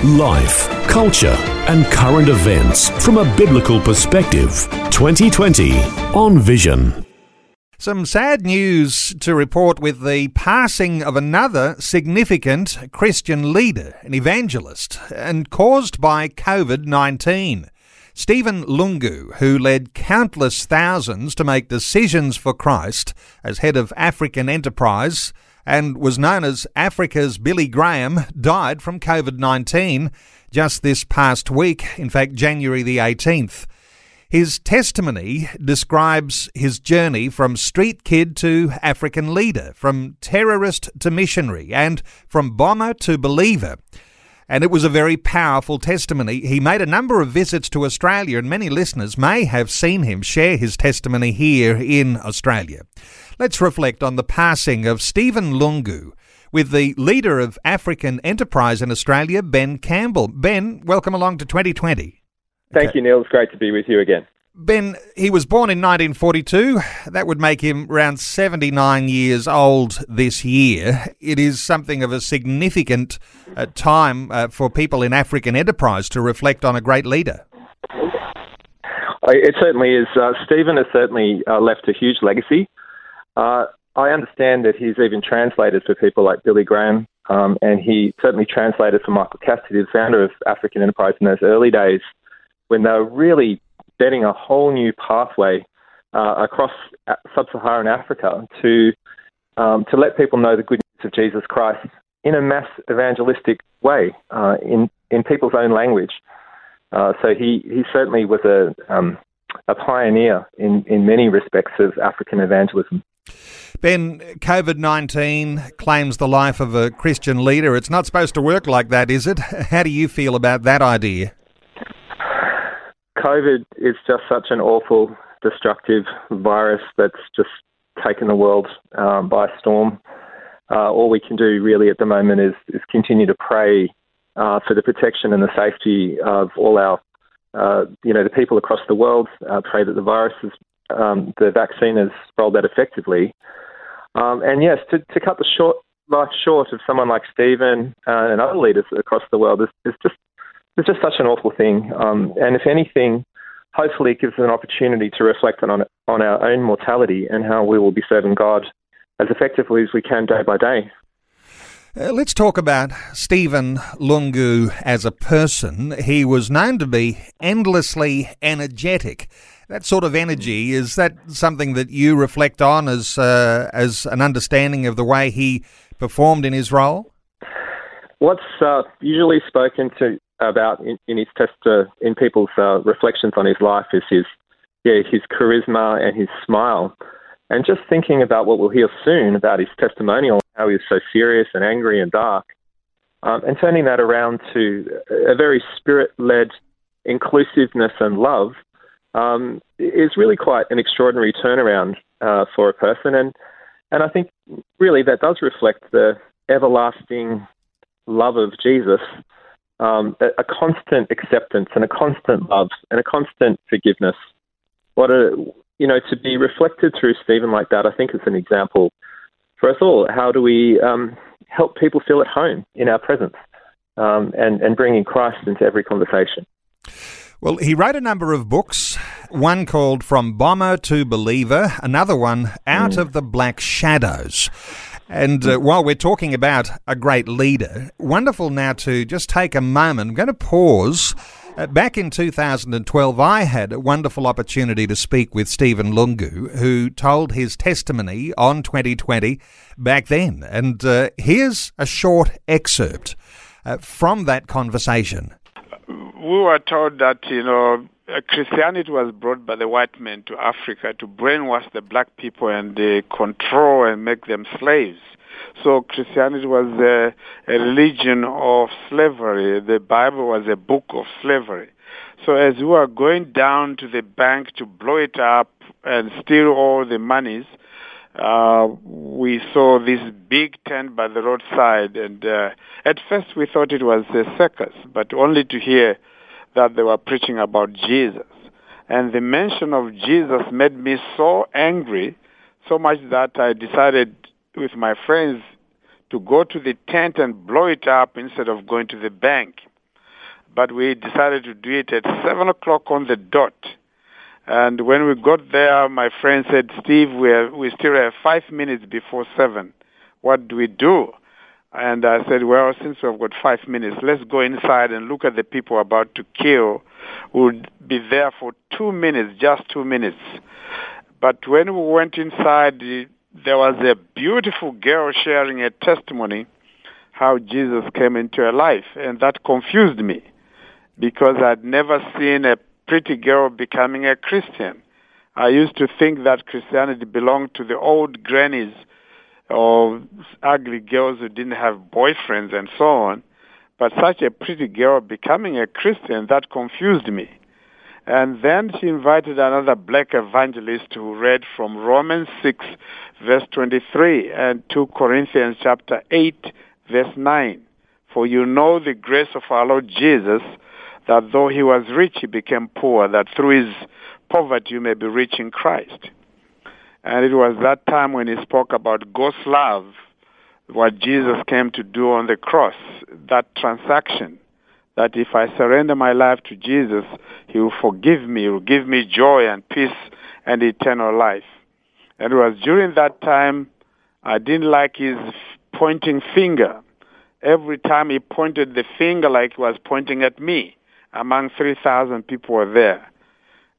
Life, culture, and current events from a biblical perspective. 2020 on Vision. Some sad news to report with the passing of another significant Christian leader, an evangelist, and caused by COVID 19. Stephen Lungu, who led countless thousands to make decisions for Christ as head of African Enterprise and was known as Africa's Billy Graham, died from COVID 19 just this past week, in fact, January the 18th. His testimony describes his journey from street kid to African leader, from terrorist to missionary, and from bomber to believer. And it was a very powerful testimony. He made a number of visits to Australia, and many listeners may have seen him share his testimony here in Australia. Let's reflect on the passing of Stephen Lungu with the leader of African Enterprise in Australia, Ben Campbell. Ben, welcome along to 2020. Thank okay. you, Neil. It's great to be with you again. Ben, he was born in 1942. That would make him around 79 years old this year. It is something of a significant uh, time uh, for people in African enterprise to reflect on a great leader. It certainly is. Uh, Stephen has certainly uh, left a huge legacy. Uh, I understand that he's even translated for people like Billy Graham, um, and he certainly translated for Michael Cassidy, the founder of African Enterprise in those early days when they were really setting a whole new pathway uh, across sub-Saharan Africa to um, to let people know the good news of Jesus Christ in a mass evangelistic way uh, in in people's own language. Uh, so he he certainly was a um, a pioneer in in many respects of African evangelism. Ben, COVID 19 claims the life of a Christian leader. It's not supposed to work like that, is it? How do you feel about that idea? COVID is just such an awful, destructive virus that's just taken the world um, by storm. Uh, all we can do really at the moment is, is continue to pray uh, for the protection and the safety of all our, uh, you know, the people across the world. Uh, pray that the virus is, um, the vaccine has rolled out effectively. Um, and yes, to, to cut the short life short of someone like Stephen uh, and other leaders across the world is, is just it's just such an awful thing. Um, and if anything, hopefully it gives us an opportunity to reflect on, on our own mortality and how we will be serving God as effectively as we can day by day. Uh, let's talk about Stephen Lungu as a person. He was known to be endlessly energetic. That sort of energy is that something that you reflect on as uh, as an understanding of the way he performed in his role? What's uh, usually spoken to about in, in his test uh, in people's uh, reflections on his life is his yeah his charisma and his smile, and just thinking about what we'll hear soon about his testimonial, how he was so serious and angry and dark, um, and turning that around to a very spirit-led inclusiveness and love um, is really quite an extraordinary turnaround uh, for a person, and and I think really that does reflect the everlasting love of Jesus um, a, a, constant acceptance and a constant love and a constant forgiveness. What a you know to be reflected through Stephen like that, I think is an example for us all. How do we um, help people feel at home in our presence um, and and bringing Christ into every conversation? Well, he wrote a number of books, one called From Bomber to Believer, another one, Out mm. of the Black Shadows. And uh, while we're talking about a great leader, wonderful now to just take a moment. I'm going to pause. Uh, back in 2012, I had a wonderful opportunity to speak with Stephen Lungu, who told his testimony on 2020 back then. And uh, here's a short excerpt uh, from that conversation. We were told that, you know, Christianity was brought by the white men to Africa to brainwash the black people and uh, control and make them slaves. So Christianity was a, a religion of slavery. The Bible was a book of slavery. So as we were going down to the bank to blow it up and steal all the monies, uh, we saw this big tent by the roadside, and uh, at first we thought it was a circus, but only to hear that they were preaching about Jesus. And the mention of Jesus made me so angry, so much that I decided with my friends to go to the tent and blow it up instead of going to the bank. But we decided to do it at 7 o'clock on the dot. And when we got there, my friend said, Steve, we, have, we still have five minutes before 7. What do we do? And I said, well, since we've got five minutes, let's go inside and look at the people about to kill. We'll be there for two minutes, just two minutes. But when we went inside, there was a beautiful girl sharing a testimony how Jesus came into her life. And that confused me because I'd never seen a pretty girl becoming a Christian. I used to think that Christianity belonged to the old grannies or ugly girls who didn't have boyfriends and so on. But such a pretty girl becoming a Christian, that confused me. And then she invited another black evangelist who read from Romans 6 verse 23 and 2 Corinthians chapter 8 verse 9. For you know the grace of our Lord Jesus, that though he was rich, he became poor, that through his poverty you may be rich in Christ. And it was that time when he spoke about God's love, what Jesus came to do on the cross, that transaction, that if I surrender my life to Jesus, he will forgive me, he will give me joy and peace and eternal life. And it was during that time I didn't like his pointing finger. Every time he pointed the finger like he was pointing at me, among 3,000 people were there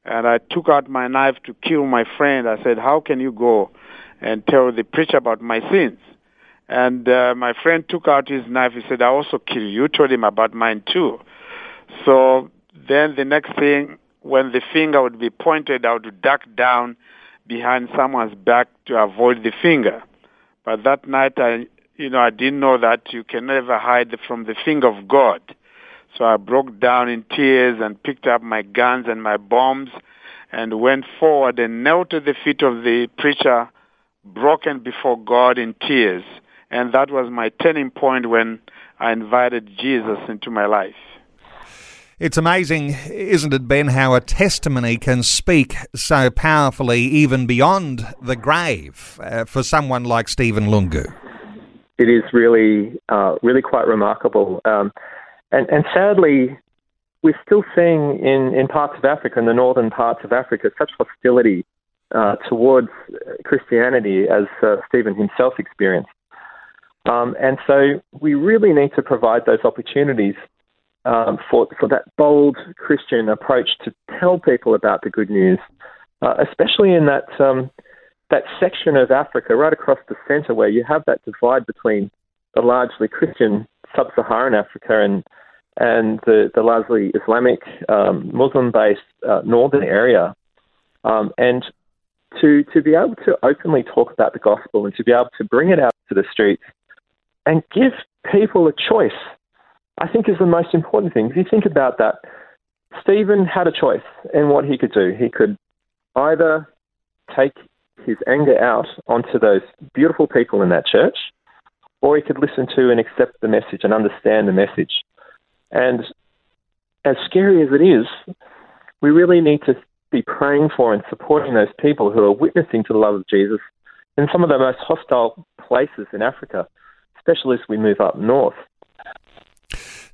and I took out my knife to kill my friend. I said, how can you go and tell the preacher about my sins? And uh, my friend took out his knife. He said, I also kill you. Told him about mine too. So then the next thing, when the finger would be pointed, I would duck down behind someone's back to avoid the finger. But that night, I, you know, I didn't know that you can never hide from the finger of God. So I broke down in tears and picked up my guns and my bombs and went forward and knelt at the feet of the preacher, broken before God in tears. And that was my turning point when I invited Jesus into my life. It's amazing, isn't it, Ben, how a testimony can speak so powerfully even beyond the grave uh, for someone like Stephen Lungu? It is really, uh, really quite remarkable. Um, and, and sadly, we're still seeing in, in parts of Africa, in the northern parts of Africa, such hostility uh, towards Christianity as uh, Stephen himself experienced. Um, and so we really need to provide those opportunities um, for, for that bold Christian approach to tell people about the good news, uh, especially in that, um, that section of Africa right across the centre where you have that divide between the largely Christian sub-Saharan Africa and and the, the largely Islamic, um, Muslim-based uh, northern area, um, and to to be able to openly talk about the gospel and to be able to bring it out to the streets and give people a choice, I think is the most important thing. If you think about that, Stephen had a choice in what he could do. He could either take his anger out onto those beautiful people in that church, or he could listen to and accept the message and understand the message. And as scary as it is, we really need to be praying for and supporting those people who are witnessing to the love of Jesus in some of the most hostile places in Africa, especially as we move up north.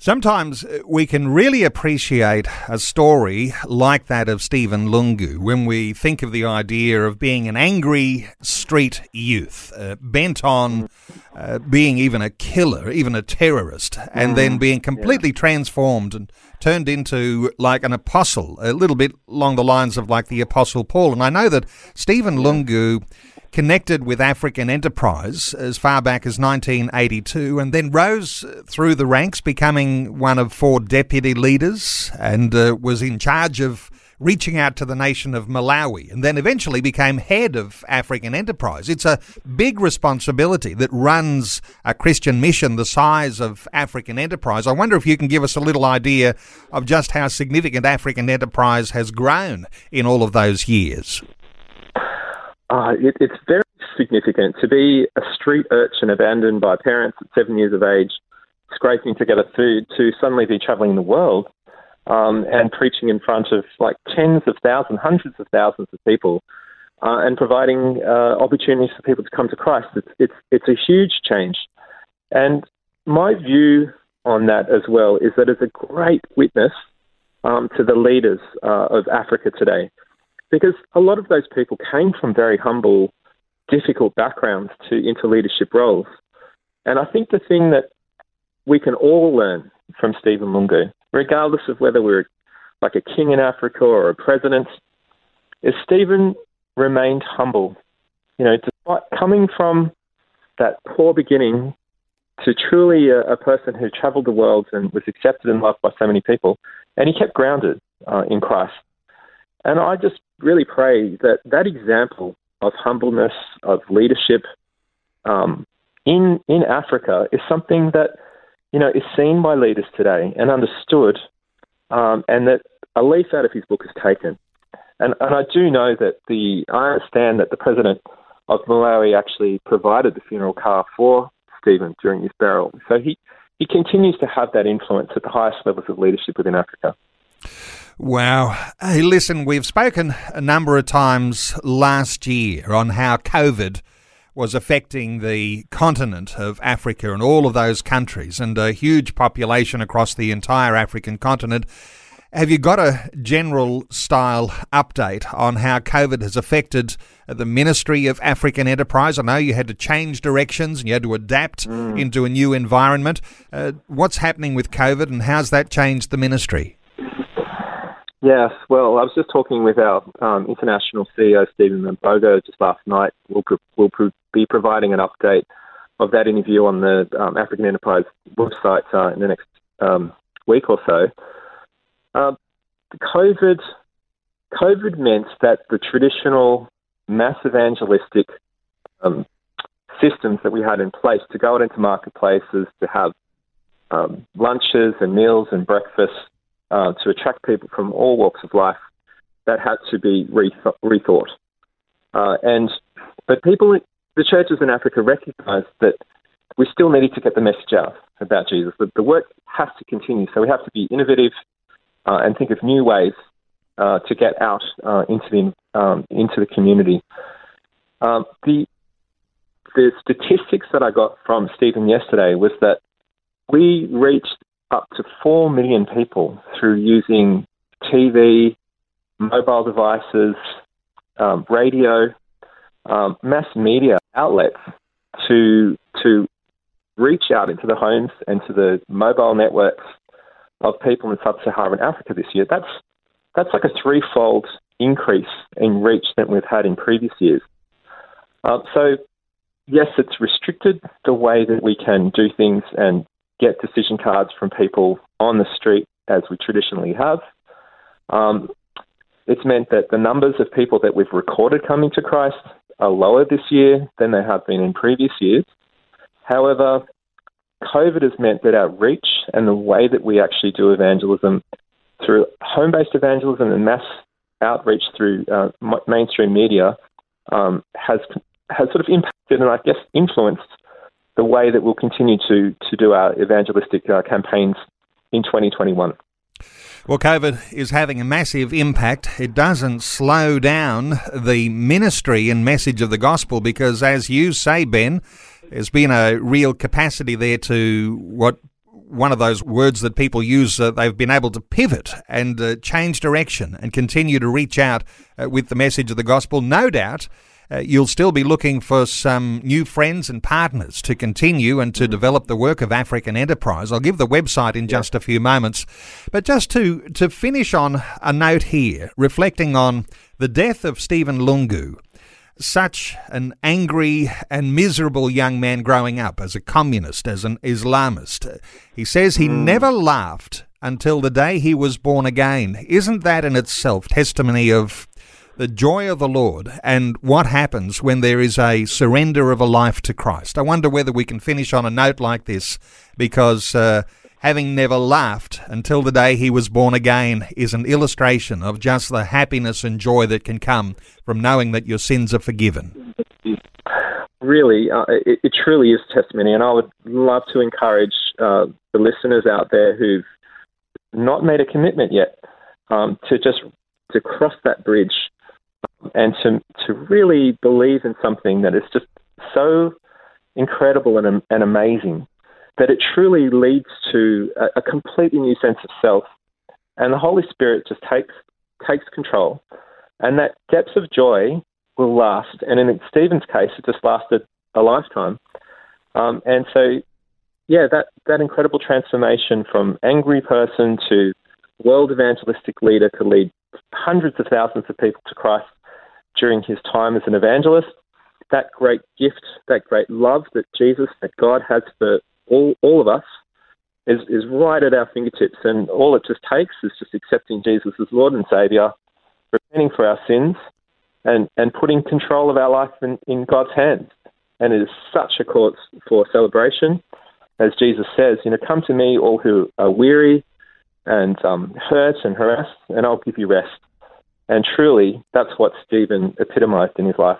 Sometimes we can really appreciate a story like that of Stephen Lungu when we think of the idea of being an angry street youth, uh, bent on uh, being even a killer, even a terrorist, and then mm. being completely yeah. transformed and turned into like an apostle, a little bit along the lines of like the Apostle Paul. And I know that Stephen Lungu connected with African enterprise as far back as 1982 and then rose through the ranks, becoming one of four deputy leaders and uh, was in charge of reaching out to the nation of Malawi, and then eventually became head of African Enterprise. It's a big responsibility that runs a Christian mission the size of African Enterprise. I wonder if you can give us a little idea of just how significant African Enterprise has grown in all of those years. Uh, it, it's very significant to be a street urchin abandoned by parents at seven years of age, scraping together food, to suddenly be traveling the world um, and preaching in front of like tens of thousands, hundreds of thousands of people, uh, and providing uh, opportunities for people to come to Christ. It's, it's, it's a huge change. And my view on that as well is that it's a great witness um, to the leaders uh, of Africa today. Because a lot of those people came from very humble, difficult backgrounds to into leadership roles. And I think the thing that we can all learn from Stephen Lungu regardless of whether we're like a king in Africa or a president, is Stephen remained humble. You know, despite coming from that poor beginning to truly a, a person who traveled the world and was accepted and loved by so many people, and he kept grounded uh, in Christ. And I just really pray that that example of humbleness, of leadership um, in in Africa is something that you know, is seen by leaders today and understood, um, and that a leaf out of his book is taken. And, and I do know that the, I understand that the president of Malawi actually provided the funeral car for Stephen during his burial. So he, he continues to have that influence at the highest levels of leadership within Africa. Wow. Hey, listen, we've spoken a number of times last year on how COVID was affecting the continent of Africa and all of those countries and a huge population across the entire African continent. Have you got a general style update on how COVID has affected the Ministry of African Enterprise? I know you had to change directions and you had to adapt mm. into a new environment. Uh, what's happening with COVID and how's that changed the ministry? Yes, well, I was just talking with our um, international CEO, Stephen Mbogo, just last night. We'll, we'll be providing an update of that interview on the um, African Enterprise website uh, in the next um, week or so. Uh, COVID, COVID meant that the traditional mass evangelistic um, systems that we had in place to go out into marketplaces, to have um, lunches and meals and breakfasts, uh, to attract people from all walks of life, that had to be rethought. Uh, and but people, the churches in Africa recognised that we still needed to get the message out about Jesus. The, the work has to continue, so we have to be innovative uh, and think of new ways uh, to get out uh, into the um, into the community. Um, the the statistics that I got from Stephen yesterday was that we reached up to 4 million people through using TV, mobile devices, um, radio, um, mass media outlets to to reach out into the homes and to the mobile networks of people in sub-Saharan Africa this year. That's that's like a threefold increase in reach that we've had in previous years. Uh, so yes, it's restricted the way that we can do things and get decision cards from people on the street as we traditionally have. Um, it's meant that the numbers of people that we've recorded coming to Christ are lower this year than they have been in previous years. However, COVID has meant that our reach and the way that we actually do evangelism through home based evangelism and mass outreach through uh, mainstream media um, has, has sort of impacted and I guess influenced the way that we'll continue to, to do our evangelistic uh, campaigns in 2021. Well, COVID is having a massive impact. It doesn't slow down the ministry and message of the gospel because, as you say, Ben, there's been a real capacity there to what one of those words that people use, uh, they've been able to pivot and uh, change direction and continue to reach out uh, with the message of the gospel. No doubt uh, you'll still be looking for some new friends and partners to continue and to develop the work of African Enterprise. I'll give the website in just a few moments. But just to, to finish on a note here, reflecting on the death of Stephen Lungu such an angry and miserable young man growing up as a communist, as an Islamist. He says he mm. never laughed until the day he was born again. Isn't that in itself testimony of the joy of the Lord and what happens when there is a surrender of a life to Christ? I wonder whether we can finish on a note like this because uh, having never laughed until the day he was born again is an illustration of just the happiness and joy that can come from knowing that your sins are forgiven. Really, uh, it, it, truly is testimony, and I would love to encourage uh, the listeners out there who've not made a commitment yet um, to just to cross that bridge and to to really believe in something that is just so incredible and, and amazing that it truly leads to a, a completely new sense of self, and the Holy Spirit just takes takes control, and that depths of joy will last. And in Stephen's case, it just lasted a lifetime. Um, and so, yeah, that that incredible transformation from angry person to world evangelistic leader could lead hundreds of thousands of people to Christ during his time as an evangelist. That great gift, that great love that Jesus, that God has for all, all of us is, is right at our fingertips. And all it just takes is just accepting Jesus as Lord and Saviour, repenting for our sins, and, and putting control of our life in, in God's hands. And it is such a cause for celebration. As Jesus says, you know, come to me, all who are weary and um, hurt and harassed, and I'll give you rest. And truly, that's what Stephen epitomized in his life.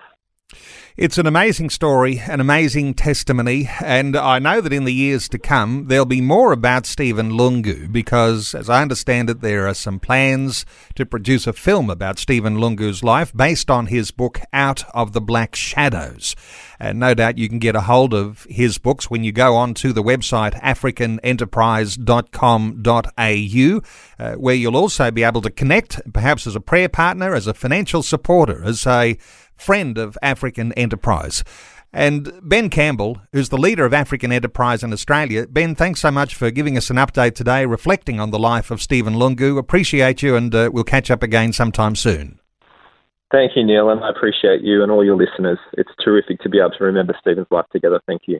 It's an amazing story, an amazing testimony, and I know that in the years to come there'll be more about Stephen Lungu because, as I understand it, there are some plans to produce a film about Stephen Lungu's life based on his book Out of the Black Shadows. And no doubt you can get a hold of his books when you go on to the website africanenterprise.com.au, uh, where you'll also be able to connect, perhaps as a prayer partner, as a financial supporter, as a friend of African Enterprise. And Ben Campbell, who's the leader of African Enterprise in Australia. Ben, thanks so much for giving us an update today, reflecting on the life of Stephen Lungu. Appreciate you, and uh, we'll catch up again sometime soon. Thank you, Neil, and I appreciate you and all your listeners. It's terrific to be able to remember Stephen's life together. Thank you.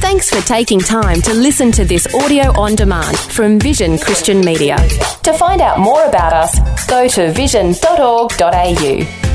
Thanks for taking time to listen to this audio on demand from Vision Christian Media. To find out more about us, go to vision.org.au.